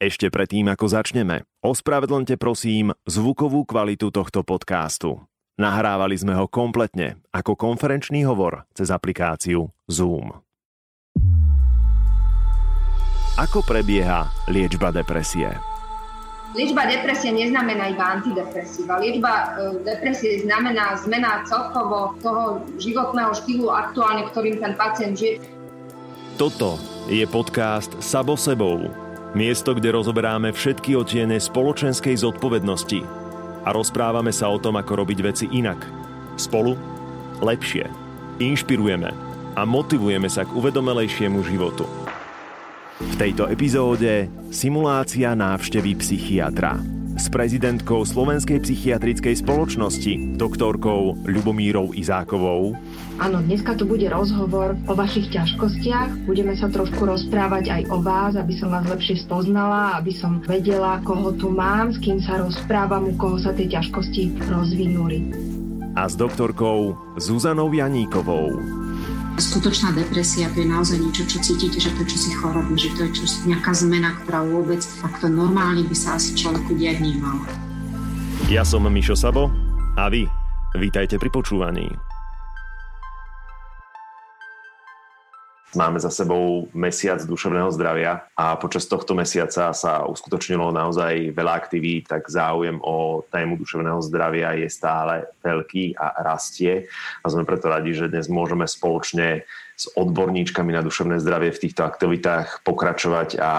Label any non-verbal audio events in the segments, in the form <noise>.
Ešte predtým, ako začneme, ospravedlňte prosím zvukovú kvalitu tohto podcastu. Nahrávali sme ho kompletne ako konferenčný hovor cez aplikáciu Zoom. Ako prebieha liečba depresie? Liečba depresie neznamená iba antidepresíva. Liečba e, depresie znamená zmena celkovo toho životného štýlu aktuálne, ktorým ten pacient žije. Toto je podcast Sabo sebou, Miesto, kde rozoberáme všetky otiene spoločenskej zodpovednosti a rozprávame sa o tom, ako robiť veci inak. Spolu lepšie. Inšpirujeme a motivujeme sa k uvedomelejšiemu životu. V tejto epizóde simulácia návštevy psychiatra s prezidentkou Slovenskej psychiatrickej spoločnosti, doktorkou Ľubomírou Izákovou. Áno, dneska tu bude rozhovor o vašich ťažkostiach. Budeme sa trošku rozprávať aj o vás, aby som vás lepšie spoznala, aby som vedela, koho tu mám, s kým sa rozprávam, u koho sa tie ťažkosti rozvinuli. A s doktorkou Zuzanou Janíkovou skutočná depresia to je naozaj niečo, čo cítite, že to je čosi chorobné, že to je čo, nejaká zmena, ktorá vôbec takto normálne by sa asi človeku diať nemal. Ja som Mišo Sabo a vy vítajte pri počúvaní. Máme za sebou mesiac duševného zdravia a počas tohto mesiaca sa uskutočnilo naozaj veľa aktivít, tak záujem o tému duševného zdravia je stále veľký a rastie. A sme preto radi, že dnes môžeme spoločne s odborníčkami na duševné zdravie v týchto aktivitách pokračovať a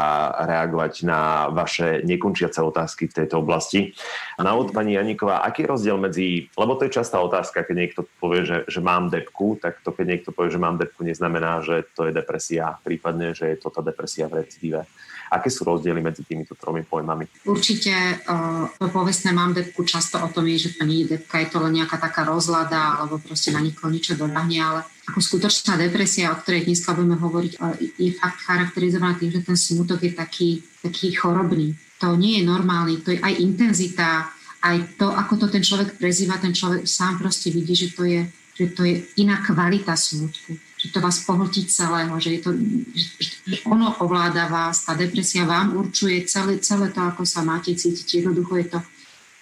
reagovať na vaše nekončiace otázky v tejto oblasti. Na úvod, pani Janíková, aký je rozdiel medzi, lebo to je častá otázka, keď niekto povie, že, že mám depku, tak to keď niekto povie, že mám depku, neznamená, že to je depresia, prípadne, že je to tá depresia v recidíve. Aké sú rozdiely medzi týmito tromi pojmami? Určite uh, to povestné mám depku často o tom je, že to nie je depka, je to len nejaká taká rozlada alebo proste na nikoho niečo doľahne, ale ako skutočná depresia, o ktorej dneska budeme hovoriť, je fakt charakterizovaná tým, že ten smutok je taký, taký chorobný. To nie je normálny, to je aj intenzita, aj to, ako to ten človek prezýva, ten človek sám proste vidí, že to je, že to je iná kvalita smutku že to vás pohltí celého, že, je to, že, ono ovláda vás, tá depresia vám určuje celé, celé to, ako sa máte cítiť. Jednoducho je to,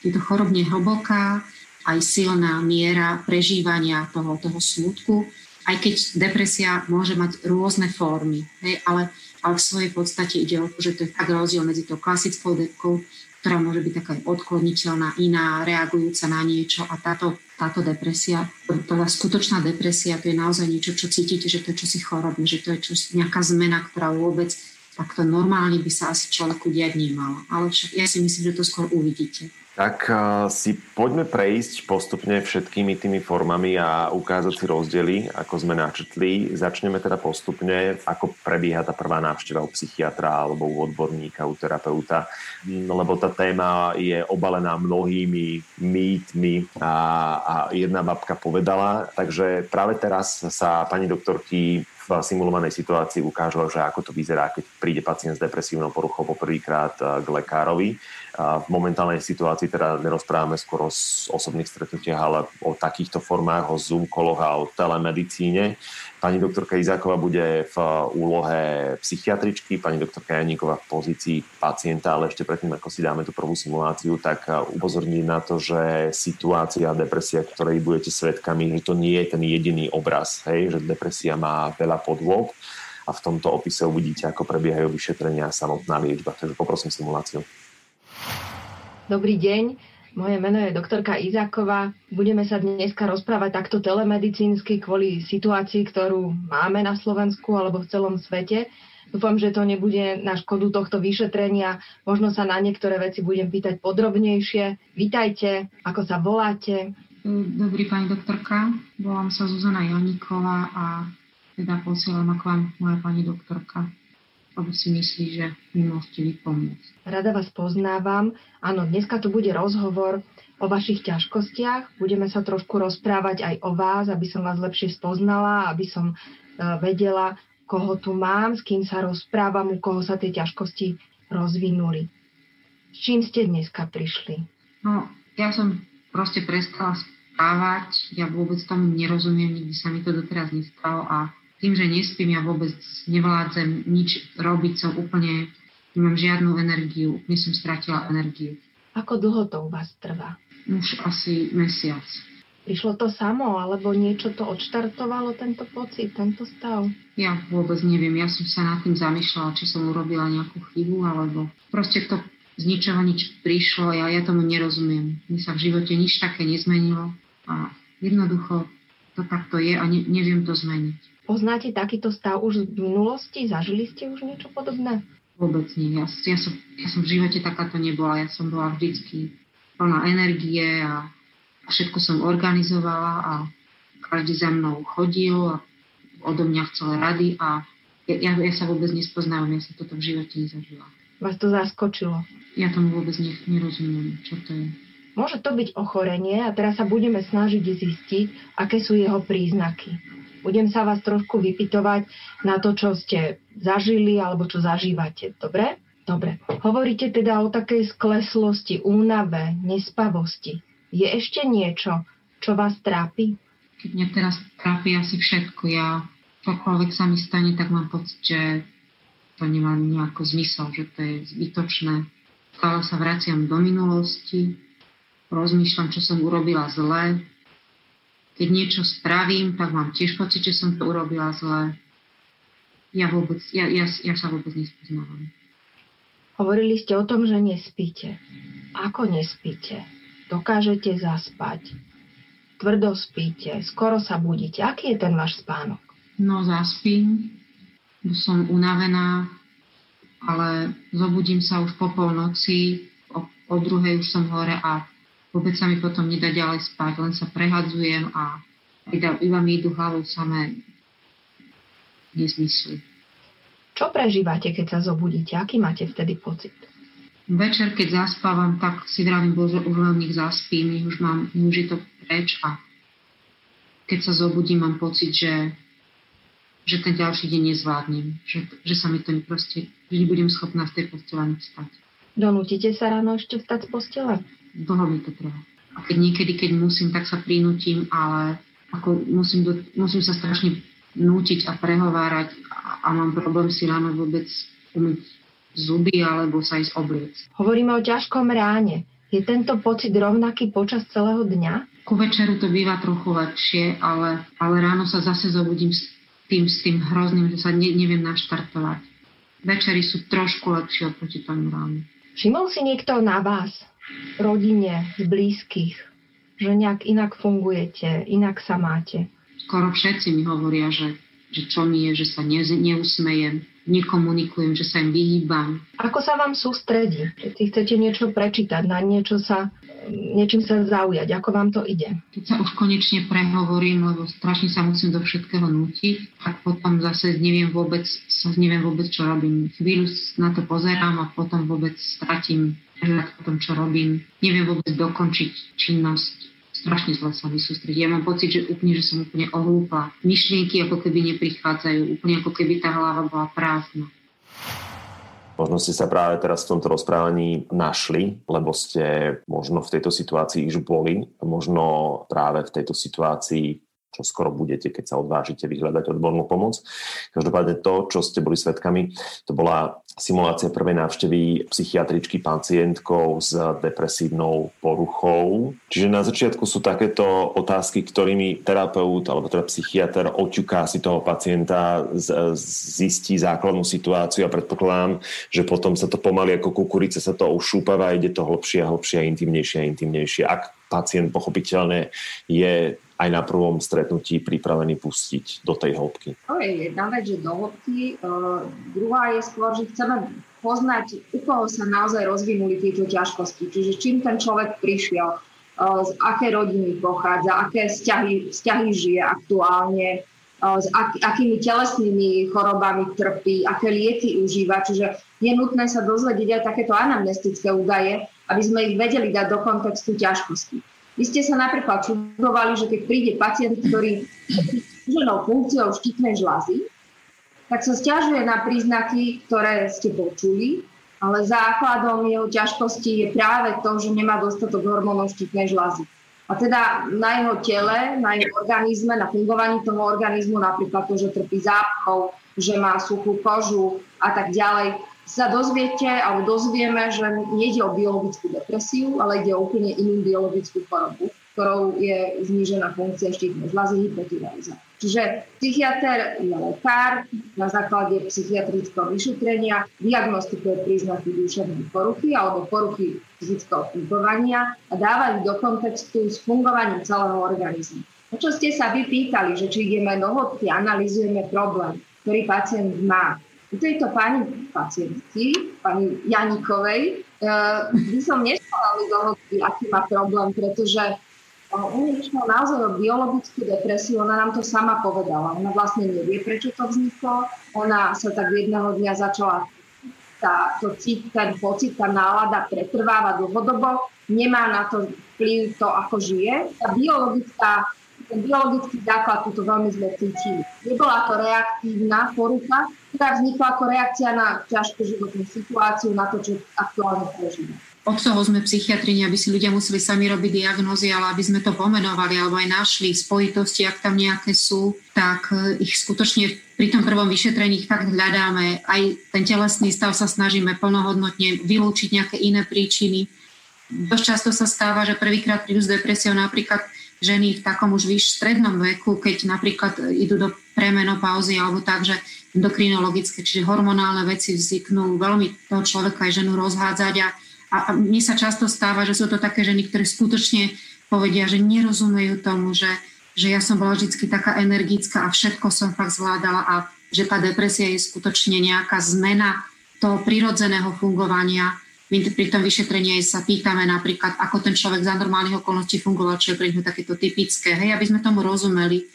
je to chorobne hlboká, aj silná miera prežívania toho, toho smutku, aj keď depresia môže mať rôzne formy, hej, ale, ale v svojej podstate ide o to, že to je tak rozdiel medzi tou klasickou depkou ktorá môže byť taká odkloniteľná, iná, reagujúca na niečo a táto, táto depresia, tá skutočná depresia, to je naozaj niečo, čo cítite, že to je čosi chorobné, že to je čosi, nejaká zmena, ktorá vôbec takto normálne by sa asi človeku diať nemala. Ale však ja si myslím, že to skôr uvidíte. Tak si poďme prejsť postupne všetkými tými formami a ukázať si rozdiely, ako sme načetli. Začneme teda postupne, ako prebieha tá prvá návšteva u psychiatra alebo u odborníka, u terapeuta, lebo tá téma je obalená mnohými mýtmi a, a jedna babka povedala, takže práve teraz sa pani doktorky v simulovanej situácii ukážu, že ako to vyzerá, keď príde pacient s depresívnou poruchou poprvýkrát k lekárovi v momentálnej situácii teda nerozprávame skôr o osobných stretnutiach, ale o takýchto formách, o Zoom koloch a o telemedicíne. Pani doktorka Izáková bude v úlohe psychiatričky, pani doktorka Janíková v pozícii pacienta, ale ešte predtým, ako si dáme tú prvú simuláciu, tak upozorním na to, že situácia depresia, ktorej budete svetkami, že to nie je ten jediný obraz, hej, že depresia má veľa podôb a v tomto opise uvidíte, ako prebiehajú vyšetrenia a samotná liečba. Takže poprosím simuláciu. Dobrý deň, moje meno je doktorka Izáková. Budeme sa dneska rozprávať takto telemedicínsky kvôli situácii, ktorú máme na Slovensku alebo v celom svete. Dúfam, že to nebude na škodu tohto vyšetrenia. Možno sa na niektoré veci budem pýtať podrobnejšie. Vítajte, ako sa voláte? Dobrý pani doktorka, volám sa Zuzana Janíková a teda posielam ako vám moja pani doktorka lebo si myslí, že mi môžete vypomôcť. Rada vás poznávam. Áno, dneska tu bude rozhovor o vašich ťažkostiach. Budeme sa trošku rozprávať aj o vás, aby som vás lepšie spoznala, aby som e, vedela, koho tu mám, s kým sa rozprávam, u koho sa tie ťažkosti rozvinuli. S čím ste dneska prišli? No, ja som proste prestala spávať, ja vôbec tomu nerozumiem, nikdy sa mi to doteraz nestalo a tým, že nespím, ja vôbec nevládzem nič robiť, som úplne nemám žiadnu energiu, úplne som stratila energiu. Ako dlho to u vás trvá? Už asi mesiac. Prišlo to samo, alebo niečo to odštartovalo, tento pocit, tento stav? Ja vôbec neviem. Ja som sa nad tým zamýšľala, či som urobila nejakú chybu, alebo proste to z ničoho nič prišlo. Ja, ja tomu nerozumiem. Mne sa v živote nič také nezmenilo. A jednoducho to takto je a ne, neviem to zmeniť. Poznáte takýto stav už z minulosti? Zažili ste už niečo podobné? Vôbec nie. Ja, ja, som, ja som v živote takáto nebola. Ja som bola vždycky plná energie a všetko som organizovala a každý za mnou chodil a odo mňa chcel rady a ja, ja sa vôbec nespoznávam, ja som toto v živote nezažila. Vás to zaskočilo? Ja tomu vôbec ne, nerozumiem, čo to je. Môže to byť ochorenie a teraz sa budeme snažiť zistiť, aké sú jeho príznaky. Budem sa vás trošku vypitovať na to, čo ste zažili alebo čo zažívate. Dobre? Dobre. Hovoríte teda o takej skleslosti, únave, nespavosti. Je ešte niečo, čo vás trápi? Mňa teraz trápi asi všetko. Ja čokoľvek sa mi stane, tak mám pocit, že to nemá nejaký zmysel, že to je zbytočné. Stále sa vraciam do minulosti, rozmýšľam, čo som urobila zle. Keď niečo spravím, tak mám tiež pocit, že som to urobila zle. Ja, vôbec, ja, ja, ja sa vôbec nespoznávam. Hovorili ste o tom, že nespíte. Ako nespíte? dokážete zaspať, tvrdo spíte, skoro sa budíte. Aký je ten váš spánok? No zaspím, som unavená, ale zobudím sa už po polnoci, o, o druhej už som hore a vôbec sa mi potom nedá ďalej spať, len sa prehadzujem a iba, mi idú hlavou samé nezmysly. Čo prežívate, keď sa zobudíte? Aký máte vtedy pocit? večer, keď zaspávam, tak si vravím, bože, už len nech zaspím, už, mám, už je to preč a keď sa zobudím, mám pocit, že, že ten ďalší deň nezvládnem, že, že sa mi to proste, že nebudem schopná z tej postele vstať. Donútite sa ráno ešte vstať z postele? Dlho mi to trvá. A keď niekedy, keď musím, tak sa prinútim, ale ako musím, do, musím sa strašne nútiť a prehovárať a, a mám problém si ráno vôbec umyť zuby alebo sa ísť obliec. Hovoríme o ťažkom ráne. Je tento pocit rovnaký počas celého dňa? Ku večeru to býva trochu lepšie, ale, ale ráno sa zase zobudím s tým, s tým hrozným, že sa ne, neviem naštartovať. Večery sú trošku lepšie oproti tomu ránu. Všimol si niekto na vás, rodine, z blízkych, že nejak inak fungujete, inak sa máte? Skoro všetci mi hovoria, že, že čo mi je, že sa ne, neusmejem, nekomunikujem, že sa im vyhýbam. Ako sa vám sústredí? Keď si chcete niečo prečítať, na niečo sa, niečím sa zaujať, ako vám to ide? Keď sa už konečne prehovorím, lebo strašne sa musím do všetkého nútiť, tak potom zase neviem vôbec, sa neviem vôbec, čo robím. Chvíľu na to pozerám a potom vôbec stratím o tom, čo robím. Neviem vôbec dokončiť činnosť strašne zle sa mi sústrediť. Ja mám pocit, že úplne, že som úplne ohlúpla. Myšlienky ako keby neprichádzajú, úplne ako keby tá hlava bola prázdna. Možno ste sa práve teraz v tomto rozprávaní našli, lebo ste možno v tejto situácii už boli, možno práve v tejto situácii čo skoro budete, keď sa odvážite vyhľadať odbornú pomoc. Každopádne to, čo ste boli svetkami, to bola simulácia prvej návštevy psychiatričky pacientkou s depresívnou poruchou. Čiže na začiatku sú takéto otázky, ktorými terapeut alebo teda psychiatr oťuká si toho pacienta, zistí základnú situáciu a predpokladám, že potom sa to pomaly ako kukurice sa to ušúpava ide to hlbšie a hlbšie a intimnejšie a intimnejšie. Ak pacient pochopiteľne je aj na prvom stretnutí pripravený pustiť do tej hĺbky? To je jedna vec, že do hĺbky. Uh, druhá je skôr, že chceme poznať, u koho sa naozaj rozvinuli tieto ťažkosti. Čiže čím ten človek prišiel, uh, z aké rodiny pochádza, aké vzťahy, vzťahy žije aktuálne, uh, s ak, akými telesnými chorobami trpí, aké lieky užíva. Čiže je nutné sa dozvedieť aj takéto anamnestické údaje, aby sme ich vedeli dať do kontextu ťažkosti. Vy ste sa napríklad čudovali, že keď príde pacient, ktorý ženou funkciou štítnej žlazy, tak sa stiažuje na príznaky, ktoré ste počuli, ale základom jeho ťažkosti je práve to, že nemá dostatok hormónov štítnej žlazy. A teda na jeho tele, na jeho organizme, na fungovaní toho organizmu, napríklad to, že trpí zápchou, že má suchú kožu a tak ďalej, sa dozviete alebo dozvieme, že nejde o biologickú depresiu, ale ide o úplne inú biologickú chorobu, ktorou je znížená funkcia štítnej žľazy hypotyráza. Čiže psychiatr je lekár na základe psychiatrického vyšetrenia diagnostikuje príznaky duševnej poruchy alebo poruchy fyzického fungovania a dáva ich do kontextu s fungovaním celého organizmu. O čo ste sa vy pýtali, že či ideme do hĺbky, analizujeme problém, ktorý pacient má. Tejto pani pacientky, pani Janikovej, uh, by som nešla do hĺbky, aký má problém, pretože u nej išlo naozaj o biologickú depresiu, ona nám to sama povedala. Ona vlastne nevie, prečo to vzniklo. Ona sa tak jedného dňa začala tá, to cít, ten pocit, tá nálada pretrváva dlhodobo, nemá na to vplyv to, ako žije. Tá biologická, ten biologický základ túto veľmi zle cíti. Nebola to reaktívna porucha, ktorá vznikla ako reakcia na ťažkú životnú situáciu, na to, čo aktuálne prežíva od toho sme psychiatrini, aby si ľudia museli sami robiť diagnózy, ale aby sme to pomenovali alebo aj našli spojitosti, ak tam nejaké sú, tak e, ich skutočne pri tom prvom vyšetrení ich fakt hľadáme. Aj ten telesný stav sa snažíme plnohodnotne vylúčiť nejaké iné príčiny. Dosť často sa stáva, že prvýkrát prídu s depresiou napríklad ženy v takom už vyš strednom veku, keď napríklad idú do premenopauzy alebo tak, že endokrinologické, čiže hormonálne veci vzniknú, veľmi toho človeka aj ženu rozhádzať a a, a mne sa často stáva, že sú to také ženy, ktoré skutočne povedia, že nerozumejú tomu, že, že ja som bola vždy taká energická a všetko som fakt zvládala a že tá depresia je skutočne nejaká zmena toho prirodzeného fungovania. My pri tom vyšetrení sa pýtame napríklad, ako ten človek za normálnych okolností fungoval, čo je pre ňu takéto typické, hej, aby sme tomu rozumeli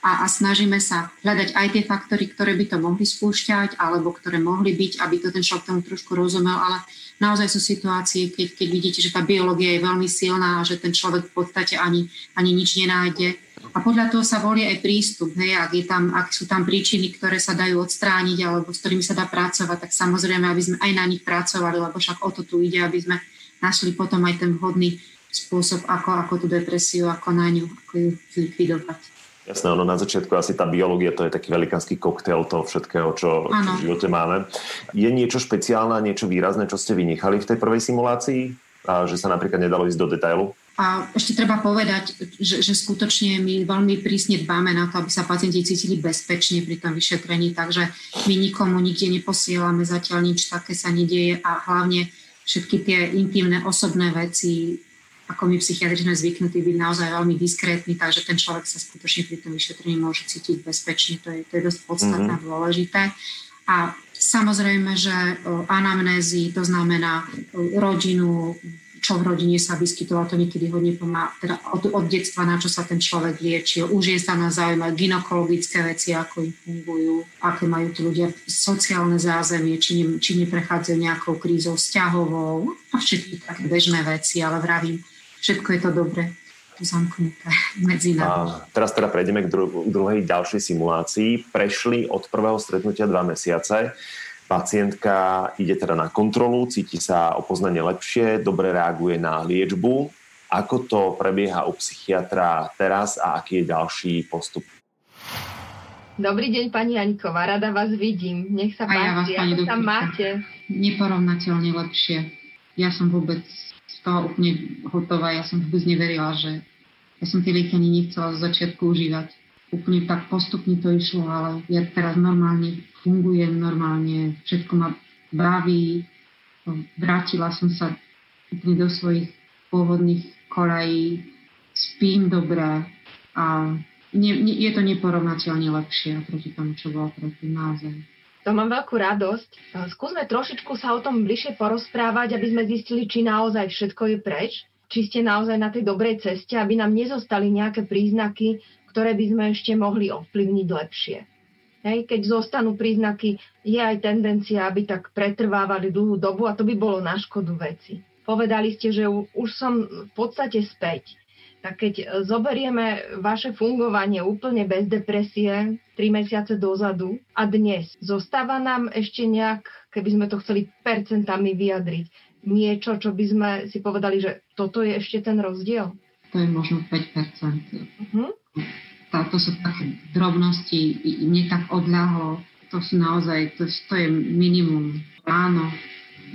a, a snažíme sa hľadať aj tie faktory, ktoré by to mohli spúšťať, alebo ktoré mohli byť, aby to ten človek tomu trošku rozumel, ale naozaj sú situácie, keď, keď vidíte, že tá biológia je veľmi silná a že ten človek v podstate ani, ani nič nenájde. A podľa toho sa volí aj prístup. Hej, ak, je tam, ak sú tam príčiny, ktoré sa dajú odstrániť alebo s ktorými sa dá pracovať, tak samozrejme, aby sme aj na nich pracovali, lebo však o to tu ide, aby sme našli potom aj ten vhodný spôsob, ako, ako tú depresiu, ako na ňu, ako ju likvidovať. Jasné, ono na začiatku asi tá biológia, to je taký velikánsky koktail toho všetkého, čo, čo v živote máme. Je niečo špeciálne, niečo výrazné, čo ste vynechali v tej prvej simulácii? A že sa napríklad nedalo ísť do detailu? A ešte treba povedať, že, že skutočne my veľmi prísne dbáme na to, aby sa pacienti cítili bezpečne pri tom vyšetrení, takže my nikomu nikde neposielame, zatiaľ nič také sa nedieje a hlavne všetky tie intimné osobné veci ako my psychiatri sme zvyknutí byť naozaj veľmi diskrétni, takže ten človek sa skutočne pri tom vyšetrení môže cítiť bezpečne, to je, to je dosť podstatné mm-hmm. dôležité. A samozrejme, že anamnézy, to znamená rodinu, čo v rodine sa vyskytovalo, to niekedy hodne pomáha, teda od, od detstva, na čo sa ten človek liečil. Už je sa na zaujímať ginekologické veci, ako im fungujú, aké majú tí ľudia sociálne zázemie, či, ne, či neprechádzajú nejakou krízou vzťahovou a všetky také bežné veci, ale vravím, všetko je to dobre zamknuté <laughs> medzi nami. A teraz teda prejdeme k dru- druhej ďalšej simulácii. Prešli od prvého stretnutia dva mesiace. Pacientka ide teda na kontrolu, cíti sa o poznanie lepšie, dobre reaguje na liečbu. Ako to prebieha u psychiatra teraz a aký je ďalší postup? Dobrý deň, pani Jaňková, rada vás vidím. Nech sa páči, ja ako sa máte? Neporovnateľne lepšie. Ja som vôbec toho úplne hotová. Ja som vôbec neverila, že ja som tie lieky ani nechcela zo začiatku užívať. Úplne tak postupne to išlo, ale ja teraz normálne fungujem, normálne všetko ma baví. Vrátila som sa úplne do svojich pôvodných kolají, spím dobre a nie, nie, je to neporovnateľne lepšie proti tomu, čo bolo predtým naozaj. To mám veľkú radosť. Skúsme trošičku sa o tom bližšie porozprávať, aby sme zistili, či naozaj všetko je preč, či ste naozaj na tej dobrej ceste, aby nám nezostali nejaké príznaky, ktoré by sme ešte mohli ovplyvniť lepšie. Hej, keď zostanú príznaky, je aj tendencia, aby tak pretrvávali dlhú dobu a to by bolo na škodu veci. Povedali ste, že už som v podstate späť. Tak keď e, zoberieme vaše fungovanie úplne bez depresie, 3 mesiace dozadu a dnes, zostáva nám ešte nejak, keby sme to chceli percentami vyjadriť, niečo, čo by sme si povedali, že toto je ešte ten rozdiel? To je možno 5%. Uh-huh. Táto sú také drobnosti, nie tak odľahlo to sú naozaj, to, to je minimum. Áno,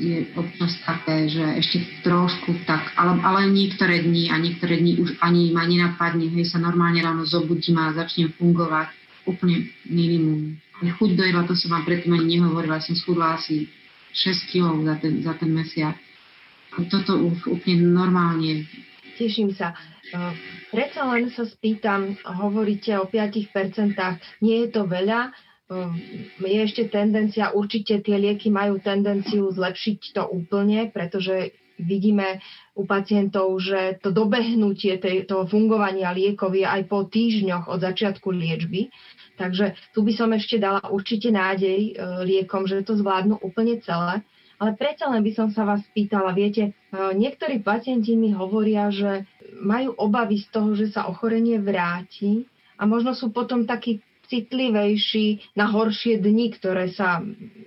je občas také, že ešte trošku tak, ale, ale niektoré dni a niektoré dni už ani ma nenapadne, hej, sa normálne ráno zobudím a začnem fungovať. Úplne minimum. Chuť do jedla, to som vám predtým ani nehovorila, som schudla asi 6 kg za ten, za ten mesiac. Toto už úplne normálne. Teším sa. Predsa len sa spýtam, hovoríte o 5%, nie je to veľa, Ehm, je ešte tendencia, určite tie lieky majú tendenciu zlepšiť to úplne, pretože vidíme u pacientov, že to dobehnutie tej, toho fungovania liekov je aj po týždňoch od začiatku liečby. Takže tu by som ešte dala určite nádej e, liekom, že to zvládnu úplne celé. Ale predsa len by som sa vás pýtala, viete, e, niektorí pacienti mi hovoria, že majú obavy z toho, že sa ochorenie vráti a možno sú potom takí citlivejší na horšie dni, ktoré sa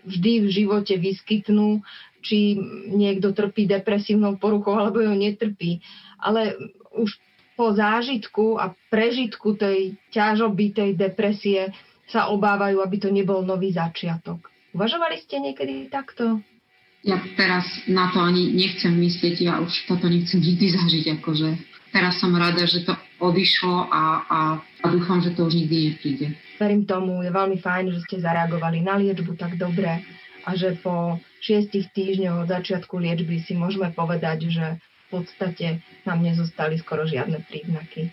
vždy v živote vyskytnú, či niekto trpí depresívnou poruchou alebo ju netrpí. Ale už po zážitku a prežitku tej ťažoby, tej depresie sa obávajú, aby to nebol nový začiatok. Uvažovali ste niekedy takto? Ja teraz na to ani nechcem myslieť, ja už toto nechcem nikdy zažiť. Akože. Teraz som rada, že to odišlo a, a, a dúfam, že to už nikdy nepríde verím tomu, je veľmi fajn, že ste zareagovali na liečbu tak dobre a že po šiestich týždňoch od začiatku liečby si môžeme povedať, že v podstate nám nezostali skoro žiadne príznaky.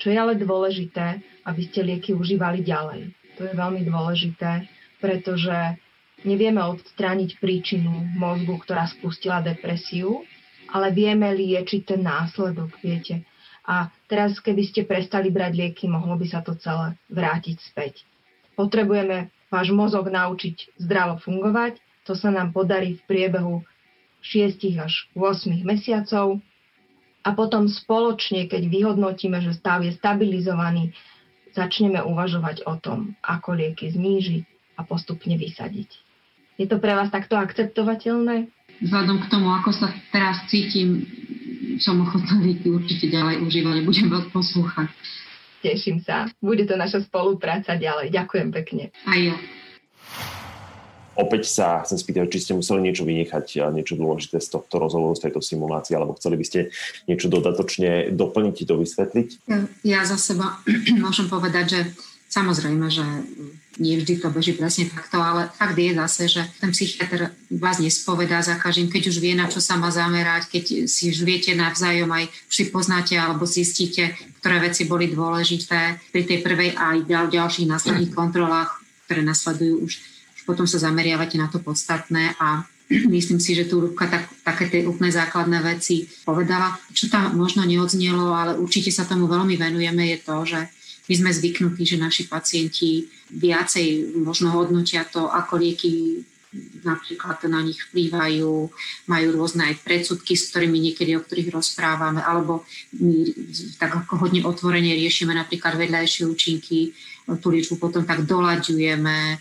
Čo je ale dôležité, aby ste lieky užívali ďalej. To je veľmi dôležité, pretože nevieme odstrániť príčinu mozgu, ktorá spustila depresiu, ale vieme liečiť ten následok, viete. A teraz, keby ste prestali brať lieky, mohlo by sa to celé vrátiť späť. Potrebujeme váš mozog naučiť zdravo fungovať. To sa nám podarí v priebehu 6 až 8 mesiacov. A potom spoločne, keď vyhodnotíme, že stav je stabilizovaný, začneme uvažovať o tom, ako lieky znížiť a postupne vysadiť. Je to pre vás takto akceptovateľné? Vzhľadom k tomu, ako sa teraz cítim, som ochotná určite ďalej užívať, budem vás poslúchať. Teším sa. Bude to naša spolupráca ďalej. Ďakujem pekne. Aj ja. Opäť sa chcem spýtať, či ste museli niečo vynechať, niečo dôležité z tohto rozhovoru, z tejto simulácie, alebo chceli by ste niečo dodatočne doplniť, to vysvetliť? Ja, ja za seba <clears throat> môžem povedať, že samozrejme, že nie vždy to beží presne takto, ale fakt je zase, že ten psychiatr vás nespovedá za každým, keď už vie, na čo sa má zamerať, keď si už viete navzájom aj už si poznáte alebo zistíte, ktoré veci boli dôležité pri tej prvej aj ďal, ďalších následných kontrolách, ktoré nasledujú už, už potom sa zameriavate na to podstatné a <clears throat> myslím si, že tu Rúbka tak, také tie úplne základné veci povedala. Čo tam možno neodznelo, ale určite sa tomu veľmi venujeme, je to, že my sme zvyknutí, že naši pacienti viacej možno hodnotia to, ako lieky napríklad na nich vplývajú, majú rôzne aj predsudky, s ktorými niekedy, o ktorých rozprávame, alebo my tak ako hodne otvorene riešime napríklad vedľajšie účinky tú liečbu potom tak doľaďujeme, e,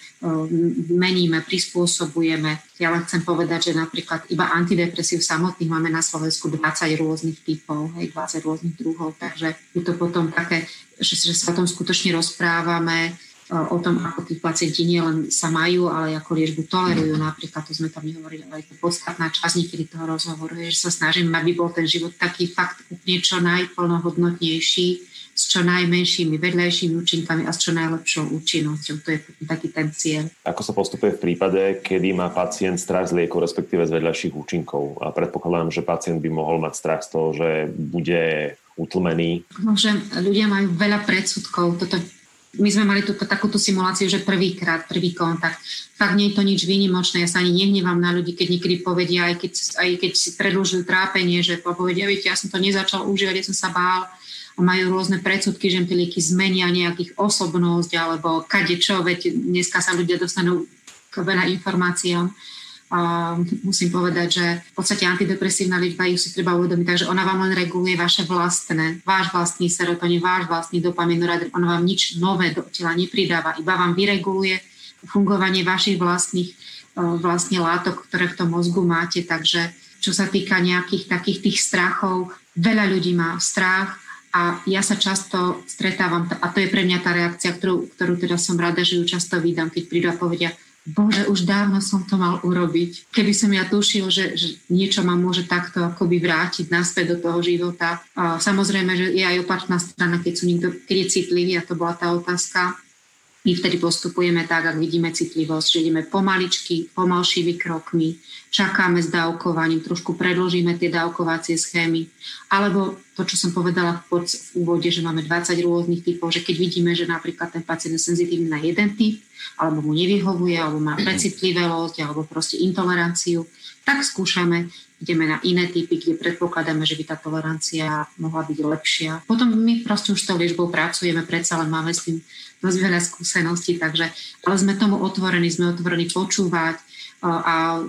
meníme, prispôsobujeme. Ja len chcem povedať, že napríklad iba antidepresív samotných máme na Slovensku 20 rôznych typov, hej, 20 rôznych druhov, takže je to potom také, že, že sa o tom skutočne rozprávame, e, o tom, ako tí pacienti nielen sa majú, ale ako liečbu tolerujú. Napríklad, to sme tam nehovorili, ale je to podstatná časť niekedy toho rozhovoru, je, že sa snažíme, aby bol ten život taký fakt úplne čo najplnohodnotnejší, s čo najmenšími vedľajšími účinkami a s čo najlepšou účinnosťou. To je taký ten cieľ. Ako sa postupuje v prípade, kedy má pacient strach z liekov, respektíve z vedľajších účinkov? A predpokladám, že pacient by mohol mať strach z toho, že bude utlmený. Môže, ľudia majú veľa predsudkov. Toto my sme mali túto, takúto simuláciu, že prvýkrát, prvý kontakt. Fakt nie je to nič výnimočné, ja sa ani nehnevám na ľudí, keď niekedy povedia, aj keď, aj keď si predlžujú trápenie, že povedia, viete, ja som to nezačal užívať, ja som sa bál, majú rôzne predsudky, že lieky zmenia nejakých osobnosť alebo kade čo, veď dneska sa ľudia dostanú k veľa informáciám. A musím povedať, že v podstate antidepresívna liečba ju si treba uvedomiť, takže ona vám len reguluje vaše vlastné, váš vlastný serotonín, váš vlastný dopaminurát, ona vám nič nové do tela nepridáva, iba vám vyreguluje fungovanie vašich vlastných vlastne látok, ktoré v tom mozgu máte. Takže čo sa týka nejakých takých tých strachov, veľa ľudí má strach, A ja sa často stretávam, a to je pre mňa tá reakcia, ktorú, ktorú teda som rada, že ju často vydám, keď prídu a povedia, Bože, už dávno som to mal urobiť. Keby som ja tušil, že, že niečo ma môže takto akoby vrátiť naspäť do toho života. A samozrejme, že je aj opačná strana, keď, sú niekto, keď je citlivý, a to bola tá otázka, my vtedy postupujeme tak, ak vidíme citlivosť, že ideme pomaličky, pomalšími krokmi, čakáme s dávkovaním, trošku predložíme tie dávkovacie schémy. Alebo to, čo som povedala v, úvode, že máme 20 rôznych typov, že keď vidíme, že napríklad ten pacient je senzitívny na jeden typ, alebo mu nevyhovuje, alebo má precitlivosť, alebo proste intoleranciu, tak skúšame, ideme na iné typy, kde predpokladáme, že by tá tolerancia mohla byť lepšia. Potom my proste už s tou liečbou pracujeme, predsa len máme s tým dosť veľa skúseností, takže ale sme tomu otvorení, sme otvorení počúvať, a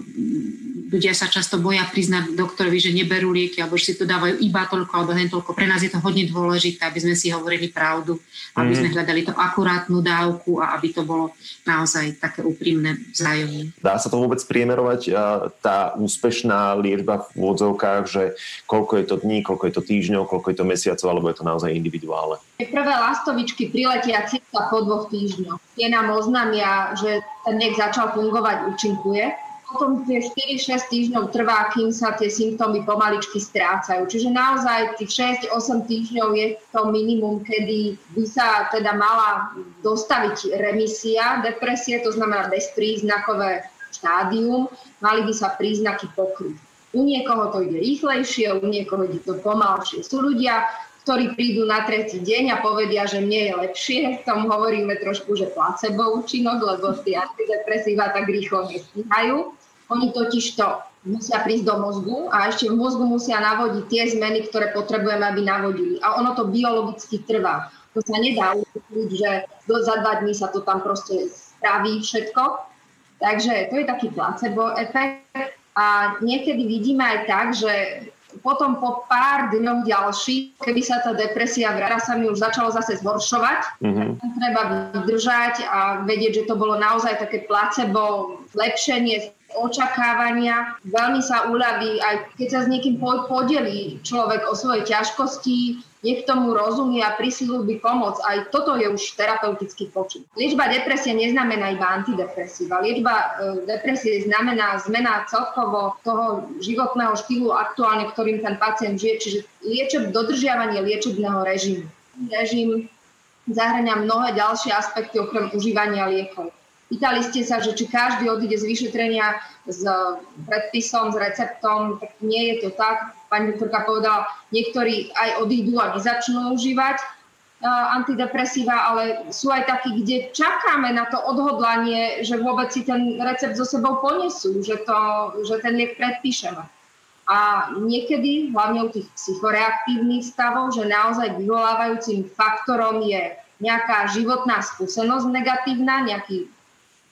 ľudia sa často boja priznať doktorovi, že neberú lieky alebo že si to dávajú iba toľko alebo hen toľko. Pre nás je to hodne dôležité, aby sme si hovorili pravdu, aby sme mhm. hľadali to akurátnu dávku a aby to bolo naozaj také úprimné vzájomne. Dá sa to vôbec priemerovať tá úspešná liečba v úvodzovkách, že koľko je to dní, koľko je to týždňov, koľko je to mesiacov, alebo je to naozaj individuálne? Prvé lastovičky priletia cirka po dvoch týždňoch. Tie nám oznamia, že ten liek začal fungovať, účinkuje. Potom tie 4-6 týždňov trvá, kým sa tie symptómy pomaličky strácajú. Čiže naozaj tých 6-8 týždňov je to minimum, kedy by sa teda mala dostaviť remisia depresie, to znamená bezpríznakové štádium, mali by sa príznaky pokryť. U niekoho to ide rýchlejšie, u niekoho ide to pomalšie. Sú ľudia, ktorí prídu na tretí deň a povedia, že mne je lepšie. V tom hovoríme trošku, že placebo účinok, lebo tie antidepresíva tak rýchlo nestíhajú. Oni totiž to musia prísť do mozgu a ešte v mozgu musia navodiť tie zmeny, ktoré potrebujeme, aby navodili. A ono to biologicky trvá. To sa nedá učiť, že za dva dní sa to tam proste spraví všetko. Takže to je taký placebo efekt. A niekedy vidíme aj tak, že potom po pár dňoch ďalší, keby sa tá depresia vrara sa mi už začalo zase zhoršovať, mm-hmm. treba vydržať a vedieť, že to bolo naozaj také placebo, zlepšenie očakávania. Veľmi sa uľaví, aj keď sa s niekým podelí človek o svoje ťažkosti, nech tomu rozumie a by pomoc. Aj toto je už terapeutický počin. Liečba depresie neznamená iba antidepresíva. Liečba e, depresie znamená zmena celkovo toho životného štýlu aktuálne, ktorým ten pacient žije, čiže liečeb, dodržiavanie liečebného režimu. Režim zahrania mnohé ďalšie aspekty okrem užívania liekov. Pýtali ste sa, že či každý odíde z vyšetrenia s predpisom, s receptom, tak nie je to tak. Pani doktorka povedala, niektorí aj odídu a nezačnú užívať antidepresíva, ale sú aj takí, kde čakáme na to odhodlanie, že vôbec si ten recept so sebou ponesú, že, to, že ten liek predpíšeme. A niekedy, hlavne u tých psychoreaktívnych stavov, že naozaj vyvolávajúcim faktorom je nejaká životná skúsenosť negatívna, nejaký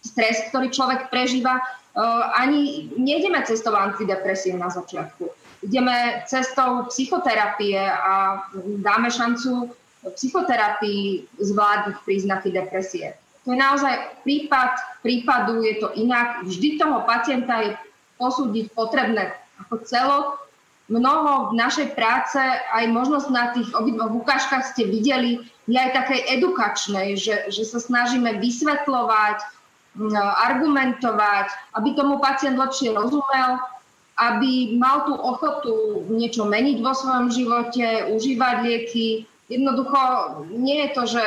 stres, ktorý človek prežíva, uh, ani nejdeme cestou antidepresív na začiatku. Ideme cestou psychoterapie a dáme šancu psychoterapii zvládnuť príznaky depresie. To je naozaj prípad prípadu, je to inak. Vždy toho pacienta je posúdiť potrebné ako celok. Mnoho v našej práce, aj možnosť na tých obidvoch ukážkach ste videli, je aj takej edukačnej, že, že sa snažíme vysvetľovať, argumentovať, aby tomu pacient lepšie rozumel, aby mal tú ochotu niečo meniť vo svojom živote, užívať lieky. Jednoducho nie je to, že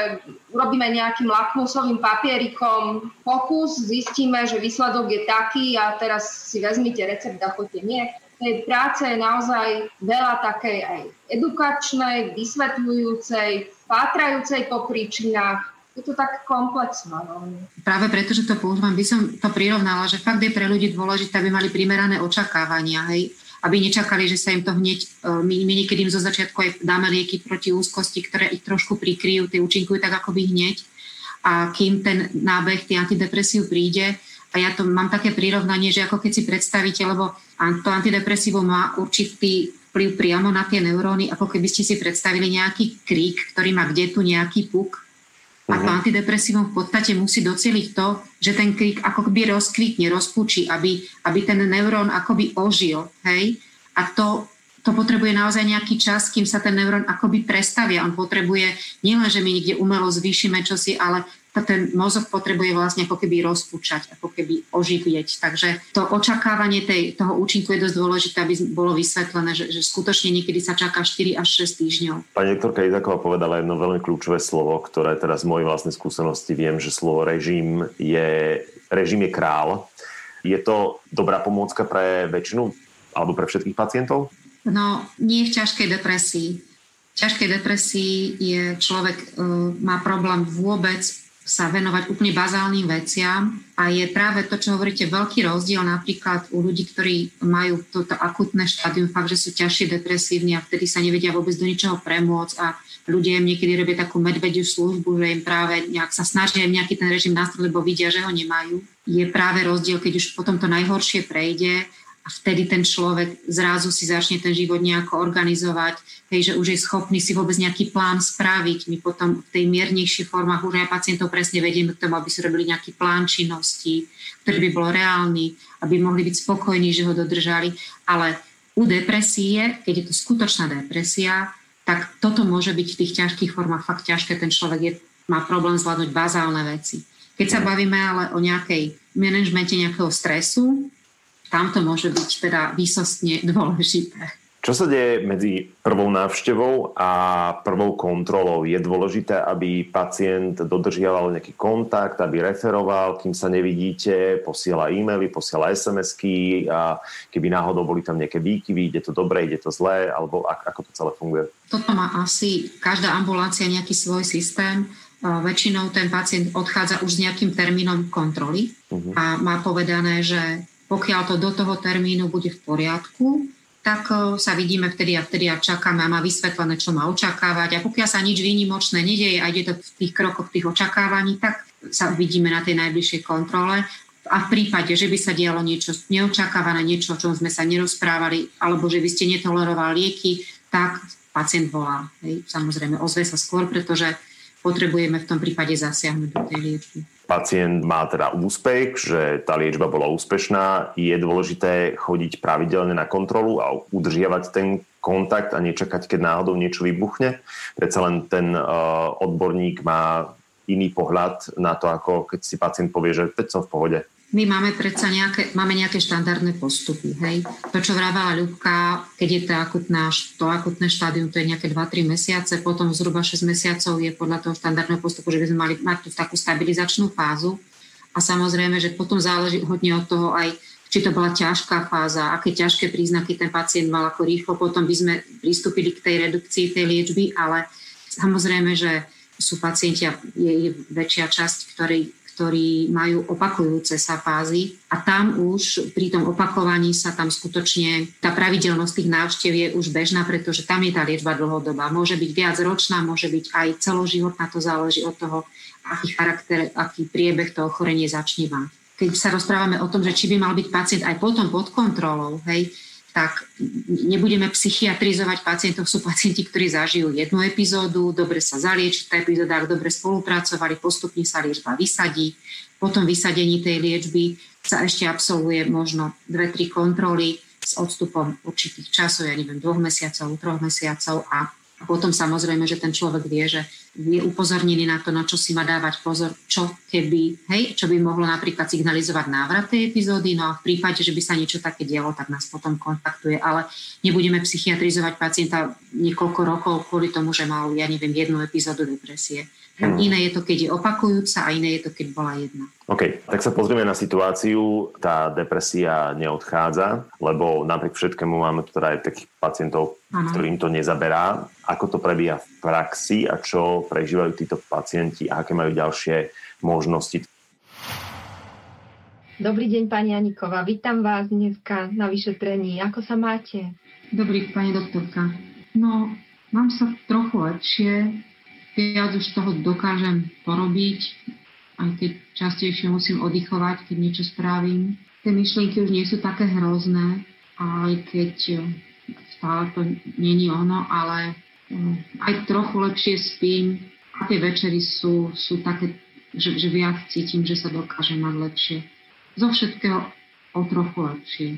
urobíme nejakým lakmusovým papierikom pokus, zistíme, že výsledok je taký a teraz si vezmite recept a choďte. Nie. Tej práce je naozaj veľa takej aj edukačnej, vysvetľujúcej, pátrajúcej po príčinách, je to tak komplexné. No. Práve preto, že to používam, by som to prirovnala, že fakt je pre ľudí dôležité, aby mali primerané očakávania, hej? aby nečakali, že sa im to hneď, e, my, my niekedy im zo začiatku aj dáme lieky proti úzkosti, ktoré ich trošku prikryjú, tie účinkujú tak akoby hneď. A kým ten nábeh, tie antidepresív príde, a ja to mám také prirovnanie, že ako keď si predstavíte, lebo to antidepresívo má určitý vplyv priamo na tie neuróny, ako keby ste si predstavili nejaký krík, ktorý má kde tu nejaký puk a to mhm. antidepresívum v podstate musí doceliť to, že ten krik ako by rozkvitne, rozpučí, aby, aby ten neurón akoby ožil. Hej? A to to potrebuje naozaj nejaký čas, kým sa ten neurón akoby prestavia. On potrebuje nielen, že my niekde umelo zvýšime čosi, ale ten mozog potrebuje vlastne ako keby rozpúčať, ako keby oživieť. Takže to očakávanie tej, toho účinku je dosť dôležité, aby bolo vysvetlené, že, že skutočne niekedy sa čaká 4 až 6 týždňov. Pani doktorka Izaková povedala jedno veľmi kľúčové slovo, ktoré teraz z mojej vlastnej skúsenosti viem, že slovo režim je, režim je král. Je to dobrá pomôcka pre väčšinu alebo pre všetkých pacientov? No, nie v ťažkej depresii. V ťažkej depresii je človek, uh, má problém vôbec sa venovať úplne bazálnym veciam a je práve to, čo hovoríte, veľký rozdiel napríklad u ľudí, ktorí majú toto akutné štádium, fakt, že sú ťažšie depresívni a vtedy sa nevedia vôbec do ničoho premôcť a ľudia im niekedy robia takú medvediu službu, že im práve nejak sa snažia im nejaký ten režim nastaviť, lebo vidia, že ho nemajú. Je práve rozdiel, keď už potom to najhoršie prejde vtedy ten človek zrazu si začne ten život nejako organizovať, hej, že už je schopný si vôbec nejaký plán spraviť. My potom v tej miernejších formách už aj pacientov presne vedieme k tomu, aby si robili nejaký plán činnosti, ktorý by bol reálny, aby mohli byť spokojní, že ho dodržali. Ale u depresie, keď je to skutočná depresia, tak toto môže byť v tých ťažkých formách fakt ťažké. Ten človek je, má problém zvládnuť bazálne veci. Keď sa bavíme ale o nejakej manažmente nejakého stresu, tam to môže byť teda výsostne dôležité. Čo sa deje medzi prvou návštevou a prvou kontrolou? Je dôležité, aby pacient dodržiaval nejaký kontakt, aby referoval, kým sa nevidíte, posiela e-maily, posiela SMS-ky a keby náhodou boli tam nejaké výkyvy, ide to dobre, ide to zlé, alebo ako to celé funguje? Toto má asi každá ambulácia nejaký svoj systém. Väčšinou ten pacient odchádza už s nejakým termínom kontroly uh-huh. a má povedané, že pokiaľ to do toho termínu bude v poriadku, tak e, sa vidíme vtedy a vtedy a čakáme a má vysvetlené, čo má očakávať. A pokiaľ sa nič výnimočné nedieje a ide to v tých krokoch tých očakávaní, tak sa vidíme na tej najbližšej kontrole. A v prípade, že by sa dialo niečo neočakávané, niečo, o čom sme sa nerozprávali, alebo že by ste netolerovali lieky, tak pacient volá. Hej. Samozrejme, ozve sa skôr, pretože potrebujeme v tom prípade zasiahnuť do tej liečby. Pacient má teda úspech, že tá liečba bola úspešná, je dôležité chodiť pravidelne na kontrolu a udržiavať ten kontakt a nečakať, keď náhodou niečo vybuchne. Predsa len ten uh, odborník má iný pohľad na to, ako keď si pacient povie, že teď som v pohode my máme predsa nejaké, máme nejaké štandardné postupy. Hej? To, čo vravala Ľubka, keď je to, akutná, to akutné štádium, to je nejaké 2-3 mesiace, potom zhruba 6 mesiacov je podľa toho štandardného postupu, že by sme mali mať tú takú stabilizačnú fázu. A samozrejme, že potom záleží hodne od toho aj, či to bola ťažká fáza, aké ťažké príznaky ten pacient mal, ako rýchlo potom by sme pristúpili k tej redukcii tej liečby, ale samozrejme, že sú pacienti, je, je väčšia časť, ktorí ktorí majú opakujúce sa fázy a tam už pri tom opakovaní sa tam skutočne tá pravidelnosť tých návštev je už bežná, pretože tam je tá liečba dlhodobá. Môže byť viac ročná, môže byť aj celoživotná, to záleží od toho, aký charakter, aký priebeh to ochorenie začne mať. Keď sa rozprávame o tom, že či by mal byť pacient aj potom pod kontrolou, hej, tak nebudeme psychiatrizovať pacientov. Sú pacienti, ktorí zažijú jednu epizódu, dobre sa zalieči tá epizóda, ak dobre spolupracovali, postupne sa liečba vysadí. Po tom vysadení tej liečby sa ešte absolvuje možno dve, tri kontroly s odstupom určitých časov, ja neviem, dvoch mesiacov, troch mesiacov a potom samozrejme, že ten človek vie, že je upozornený na to, na čo si má dávať pozor, čo keby, hej, čo by mohlo napríklad signalizovať návrat tej epizódy, no a v prípade, že by sa niečo také dialo, tak nás potom kontaktuje, ale nebudeme psychiatrizovať pacienta niekoľko rokov kvôli tomu, že mal, ja neviem, jednu epizódu depresie. Hmm. Iné je to, keď je opakujúca a iné je to, keď bola jedna. OK, tak sa pozrieme na situáciu. Tá depresia neodchádza, lebo napriek všetkému máme tu teda aj takých pacientov, ano. ktorým to nezaberá. Ako to prebieha v praxi a čo prežívajú títo pacienti a aké majú ďalšie možnosti? Dobrý deň, pani Aniková. Vítam vás dneska na vyšetrení. Ako sa máte? Dobrý, pani doktorka. No, mám sa trochu lepšie viac už toho dokážem porobiť, aj keď častejšie musím oddychovať, keď niečo spravím. Tie myšlienky už nie sú také hrozné, aj keď stále to není ono, ale aj trochu lepšie spím a tie večery sú, sú také, že, že viac cítim, že sa dokážem mať lepšie. Zo všetkého o trochu lepšie.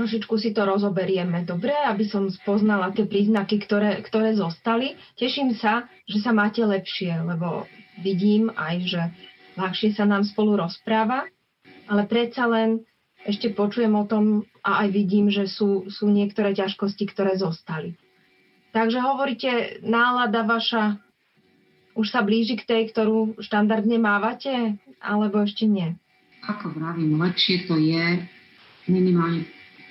trošičku si to rozoberieme, dobre, aby som spoznala tie príznaky, ktoré, ktoré zostali. Teším sa, že sa máte lepšie, lebo vidím aj, že ľahšie sa nám spolu rozpráva, ale predsa len ešte počujem o tom a aj vidím, že sú, sú niektoré ťažkosti, ktoré zostali. Takže hovoríte, nálada vaša už sa blíži k tej, ktorú štandardne mávate, alebo ešte nie? Ako vravím, lepšie to je, minimálne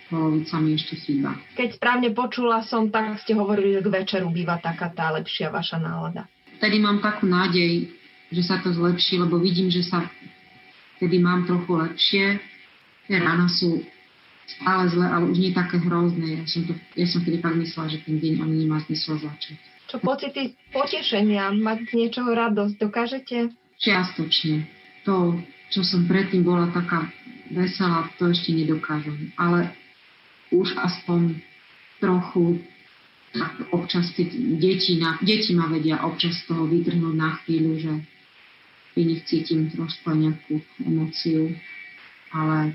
polovica mi ešte chýba. Keď správne počula som, tak ste hovorili, že k večeru býva taká tá lepšia vaša nálada. Tedy mám takú nádej, že sa to zlepší, lebo vidím, že sa tedy mám trochu lepšie. Tie rána sú stále zle, ale už nie také hrozné. Ja som, to, ja som tedy fakt myslela, že ten deň ani nemá zmysel začať. Čo pocity potešenia, mať z niečoho radosť, dokážete? Čiastočne. To, čo som predtým bola taká veselá, to ešte nedokážem. Ale už aspoň trochu občas keď deti, na, deti ma vedia občas z toho vytrhnúť na chvíľu, že v nich cítim trošku nejakú emóciu, ale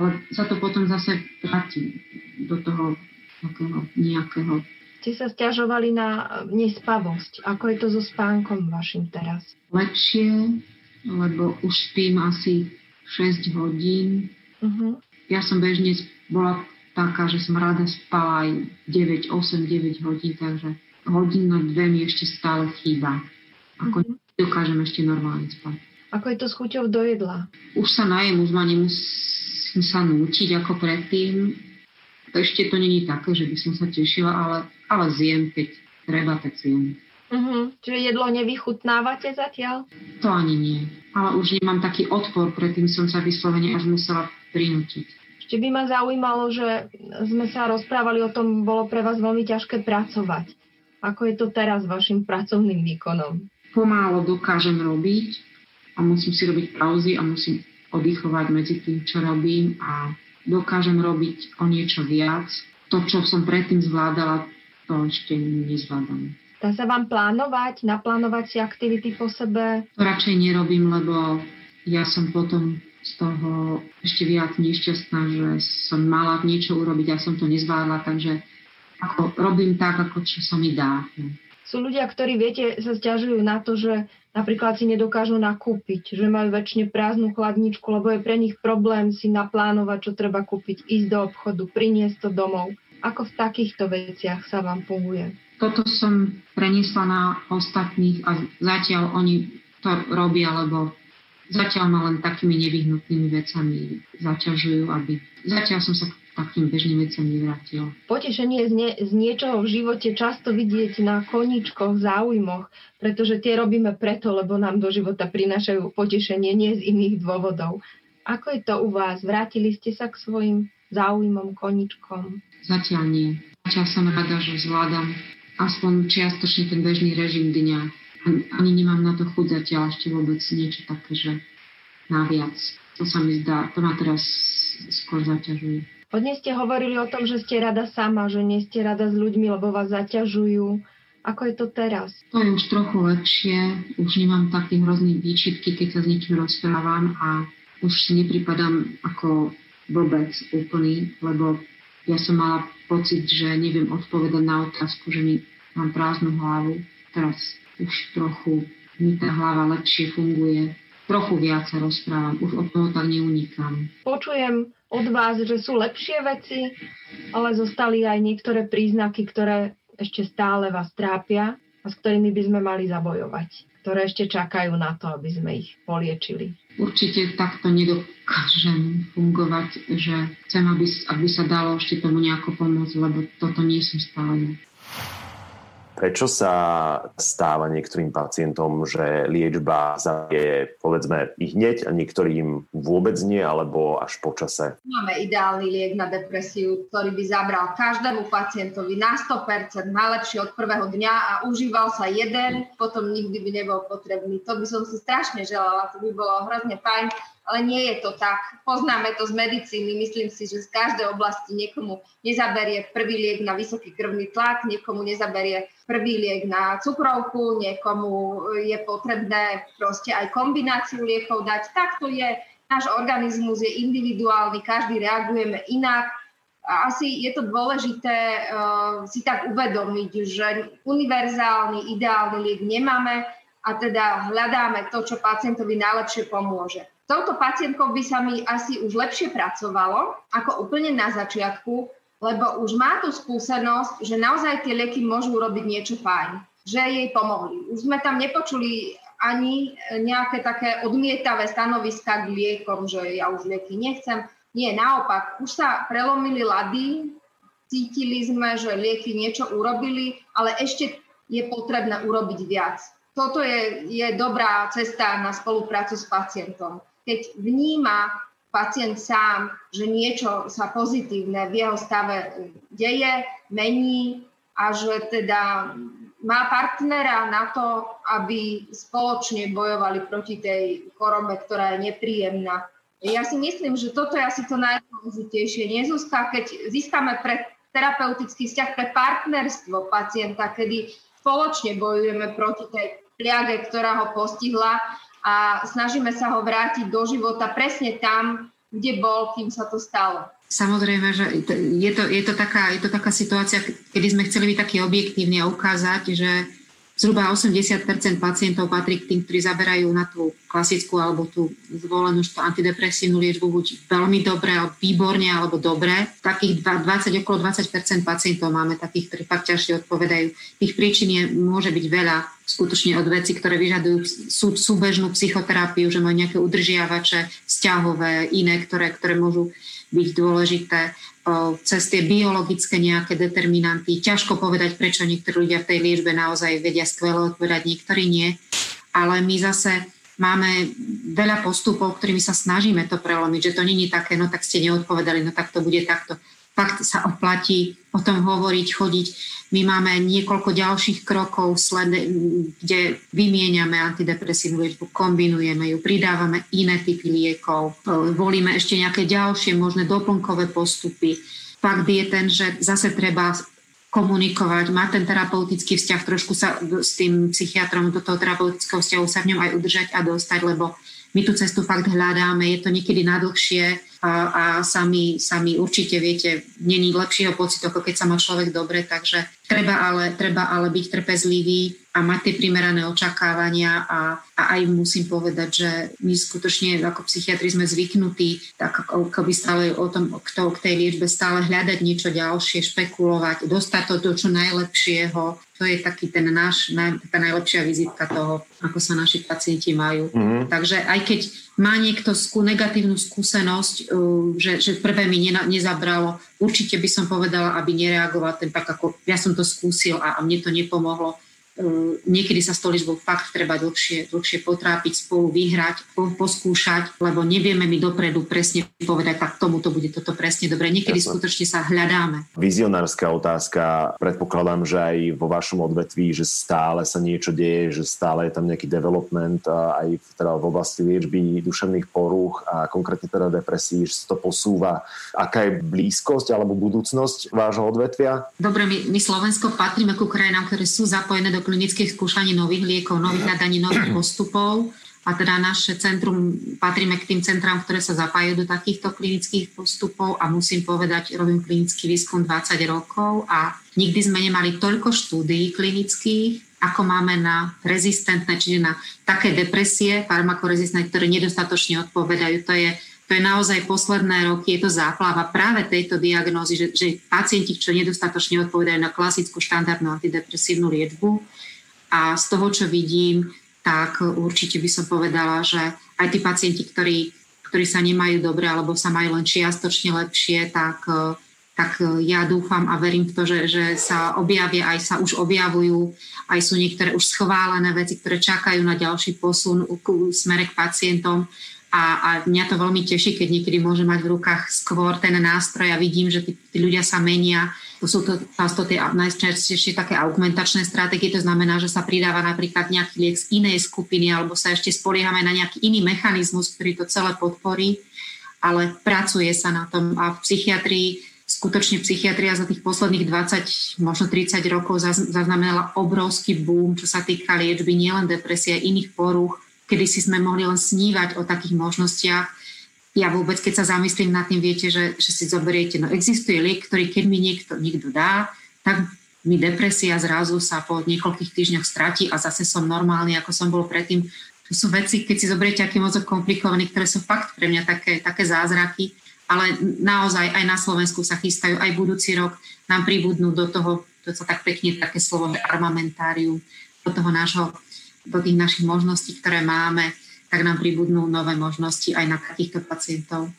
ale sa to potom zase vráti do toho takého nejakého. Ste sa stiažovali na nespavosť. Ako je to so spánkom vašim teraz? Lepšie, lebo už spím asi 6 hodín. Uh-huh. Ja som bežne bola taká, že som rada spala aj 9, 8, 9 hodín, takže hodina, dve mi ešte stále chýba. Ako uh-huh. dokážem ešte normálne spať. Ako je to s chuťou do jedla? Už sa najem, už ma musím sa núčiť ako predtým. Ešte to není také, že by som sa tešila, ale, ale zjem, keď treba, tak zjem. Uh-huh. Čiže jedlo nevychutnávate zatiaľ? To ani nie. Ale už nemám taký odpor, predtým som sa vyslovene až musela prinútiť. Ešte by ma zaujímalo, že sme sa rozprávali o tom, bolo pre vás veľmi ťažké pracovať. Ako je to teraz s vašim pracovným výkonom? Pomálo dokážem robiť a musím si robiť pauzy a musím oddychovať medzi tým, čo robím a dokážem robiť o niečo viac. To, čo som predtým zvládala, to ešte nezvládam. Dá sa vám plánovať, naplánovať si aktivity po sebe? To radšej nerobím, lebo ja som potom z toho ešte viac nešťastná, že som mala niečo urobiť a som to nezvládla, takže ako, robím tak, ako čo sa mi dá. Sú ľudia, ktorí, viete, sa stiažujú na to, že napríklad si nedokážu nakúpiť, že majú väčšine prázdnu chladničku, lebo je pre nich problém si naplánovať, čo treba kúpiť, ísť do obchodu, priniesť to domov. Ako v takýchto veciach sa vám funguje? Toto som preniesla na ostatných a zatiaľ oni to robia, lebo zatiaľ ma len takými nevyhnutnými vecami zaťažujú, aby... Zatiaľ som sa takým bežným veciam nevrátila. Potešenie z, nie, z niečoho v živote často vidieť na koničkoch, záujmoch, pretože tie robíme preto, lebo nám do života prinášajú potešenie, nie z iných dôvodov. Ako je to u vás? Vrátili ste sa k svojim záujmom, koničkom? Zatiaľ nie. Zatiaľ som rada, že zvládam aspoň čiastočne ten bežný režim dňa. Ani nemám na to chuť zatiaľ ešte vôbec niečo také, že naviac. To sa mi zdá, to ma teraz skôr zaťažuje. Hodne ste hovorili o tom, že ste rada sama, že nie ste rada s ľuďmi, lebo vás zaťažujú. Ako je to teraz? To je už trochu lepšie. Už nemám také hrozný výčitky, keď sa s niekým rozprávam a už si nepripadám ako vôbec úplný, lebo ja som mala pocit, že neviem odpovedať na otázku, že mi mám prázdnu hlavu. Teraz už trochu mi tá hlava lepšie funguje. Trochu viac sa rozprávam, už od toho tak neunikám. Počujem od vás, že sú lepšie veci, ale zostali aj niektoré príznaky, ktoré ešte stále vás trápia a s ktorými by sme mali zabojovať, ktoré ešte čakajú na to, aby sme ich poliečili. Určite takto nedokážem fungovať, že chcem, aby, aby sa dalo ešte tomu nejako pomôcť, lebo toto nie som stále Prečo sa stáva niektorým pacientom, že liečba je povedzme ich hneď a niektorým vôbec nie, alebo až po čase? Máme ideálny liek na depresiu, ktorý by zabral každému pacientovi na 100%, najlepšie od prvého dňa a užíval sa jeden, potom nikdy by nebol potrebný. To by som si strašne želala, to by bolo hrozne fajn ale nie je to tak. Poznáme to z medicíny, myslím si, že z každej oblasti niekomu nezaberie prvý liek na vysoký krvný tlak, niekomu nezaberie prvý liek na cukrovku, niekomu je potrebné proste aj kombináciu liekov dať. Tak to je, náš organizmus je individuálny, každý reagujeme inak asi je to dôležité uh, si tak uvedomiť, že univerzálny, ideálny liek nemáme a teda hľadáme to, čo pacientovi najlepšie pomôže. Touto pacientkou by sa mi asi už lepšie pracovalo ako úplne na začiatku, lebo už má tú skúsenosť, že naozaj tie lieky môžu urobiť niečo fajn, že jej pomohli. Už sme tam nepočuli ani nejaké také odmietavé stanoviska k liekom, že ja už lieky nechcem. Nie, naopak, už sa prelomili lady, cítili sme, že lieky niečo urobili, ale ešte je potrebné urobiť viac. Toto je, je dobrá cesta na spoluprácu s pacientom. Keď vníma pacient sám, že niečo sa pozitívne v jeho stave deje, mení a že teda má partnera na to, aby spoločne bojovali proti tej chorobe, ktorá je nepríjemná ja si myslím, že toto je asi to najdôležitejšie. Nezúska, keď získame pre terapeutický vzťah, pre partnerstvo pacienta, kedy spoločne bojujeme proti tej pliage, ktorá ho postihla a snažíme sa ho vrátiť do života presne tam, kde bol, kým sa to stalo. Samozrejme, že je to, je to, taká, je to taká situácia, kedy sme chceli byť taký objektívni a ukázať, že Zhruba 80% pacientov patrí k tým, ktorí zaberajú na tú klasickú alebo tú zvolenú antidepresívnu liečbu buď veľmi dobre, alebo výborne alebo dobre. Takých 20, okolo 20% pacientov máme takých, ktorí fakt ťažšie odpovedajú. Tých príčin je, môže byť veľa skutočne od veci, ktoré vyžadujú sú, súbežnú psychoterapiu, že majú nejaké udržiavače, vzťahové, iné, ktoré, ktoré môžu byť dôležité cez tie biologické nejaké determinanty. Ťažko povedať, prečo niektorí ľudia v tej liečbe naozaj vedia skvelo odpovedať, niektorí nie. Ale my zase máme veľa postupov, ktorými sa snažíme to prelomiť, že to není také, no tak ste neodpovedali, no tak to bude takto fakt sa oplatí o tom hovoriť, chodiť. My máme niekoľko ďalších krokov, kde vymieňame antidepresívnu liečbu, kombinujeme ju, pridávame iné typy liekov, volíme ešte nejaké ďalšie možné doplnkové postupy. Fakt je ten, že zase treba komunikovať, má ten terapeutický vzťah, trošku sa s tým psychiatrom do toho terapeutického vzťahu sa v ňom aj udržať a dostať, lebo my tú cestu fakt hľadáme, je to niekedy nadlhšie, a, a sami, sami určite viete, není lepšieho pocitu, ako keď sa má človek dobre, takže treba ale, treba ale byť trpezlivý a mať tie primerané očakávania a, a aj musím povedať, že my skutočne ako psychiatri sme zvyknutí tak ako by stále o tom, kto k tej liečbe stále hľadať niečo ďalšie, špekulovať, dostať to do čo najlepšieho. To je taký ten náš, tá najlepšia vizitka toho, ako sa naši pacienti majú. Mm-hmm. Takže aj keď má niekto skú, negatívnu skúsenosť, že, že prvé mi nezabralo, určite by som povedala, aby nereagoval ten tak, ako ja som to skúsil a, a mne to nepomohlo niekedy sa s tou liečbou fakt treba dlhšie, dlhšie potrápiť, spolu vyhrať, poskúšať, lebo nevieme mi dopredu presne povedať, tak tomu to bude toto presne dobre. Niekedy Jasne. skutočne sa hľadáme. Vizionárska otázka. Predpokladám, že aj vo vašom odvetví, že stále sa niečo deje, že stále je tam nejaký development aj v, teda v oblasti liečby duševných porúch a konkrétne teda depresí, že sa to posúva. Aká je blízkosť alebo budúcnosť vášho odvetvia? Dobre, my, my Slovensko patríme ku krajinám, ktoré sú zapojené do klinických skúšaní nových liekov, nových hľadaní nových <clears throat> postupov. A teda naše centrum, patríme k tým centrám, ktoré sa zapájajú do takýchto klinických postupov a musím povedať, robím klinický výskum 20 rokov a nikdy sme nemali toľko štúdií klinických, ako máme na rezistentné, čiže na také depresie farmakorezistentné, ktoré nedostatočne odpovedajú. To je, to je naozaj posledné roky, je to záplava práve tejto diagnózy, že, že pacienti, čo nedostatočne odpovedajú na klasickú štandardnú antidepresívnu liečbu, a z toho, čo vidím, tak určite by som povedala, že aj tí pacienti, ktorí, ktorí sa nemajú dobre alebo sa majú len čiastočne lepšie, tak, tak ja dúfam a verím v to, že, že sa objavia, aj sa už objavujú, aj sú niektoré už schválené veci, ktoré čakajú na ďalší posun k smere k pacientom. A, a mňa to veľmi teší, keď niekedy môžem mať v rukách skôr ten nástroj a vidím, že tí, tí ľudia sa menia, to sú to často tie najčastejšie také augmentačné stratégie, to znamená, že sa pridáva napríklad nejaký liek z inej skupiny alebo sa ešte spoliehame na nejaký iný mechanizmus, ktorý to celé podporí, ale pracuje sa na tom. A v psychiatrii skutočne psychiatria za tých posledných 20, možno 30 rokov zaznamenala obrovský boom, čo sa týka liečby nielen depresie, iných porúch, kedy si sme mohli len snívať o takých možnostiach ja vôbec, keď sa zamyslím nad tým, viete, že, že si zoberiete, no existuje liek, ktorý keď mi niekto, niekto dá, tak mi depresia zrazu sa po niekoľkých týždňoch stratí a zase som normálny, ako som bol predtým. To sú veci, keď si zoberiete, aký mozog komplikovaný, ktoré sú fakt pre mňa také, také zázraky, ale naozaj aj na Slovensku sa chystajú, aj budúci rok nám pribudnú do toho, to sa tak pekne také slovo armamentárium, do toho nášho, do tých našich možností, ktoré máme tak nám pribudnú nové možnosti aj na takýchto pacientov.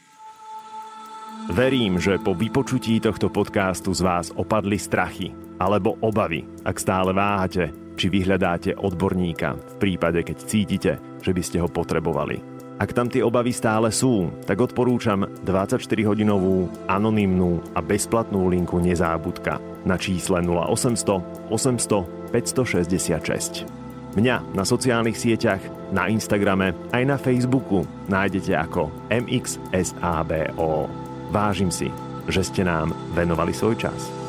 Verím, že po vypočutí tohto podcastu z vás opadli strachy alebo obavy, ak stále váhate, či vyhľadáte odborníka v prípade, keď cítite, že by ste ho potrebovali. Ak tam tie obavy stále sú, tak odporúčam 24-hodinovú, anonymnú a bezplatnú linku Nezábudka na čísle 0800 800 566. Mňa na sociálnych sieťach, na Instagrame aj na Facebooku nájdete ako MXSABO. Vážim si, že ste nám venovali svoj čas.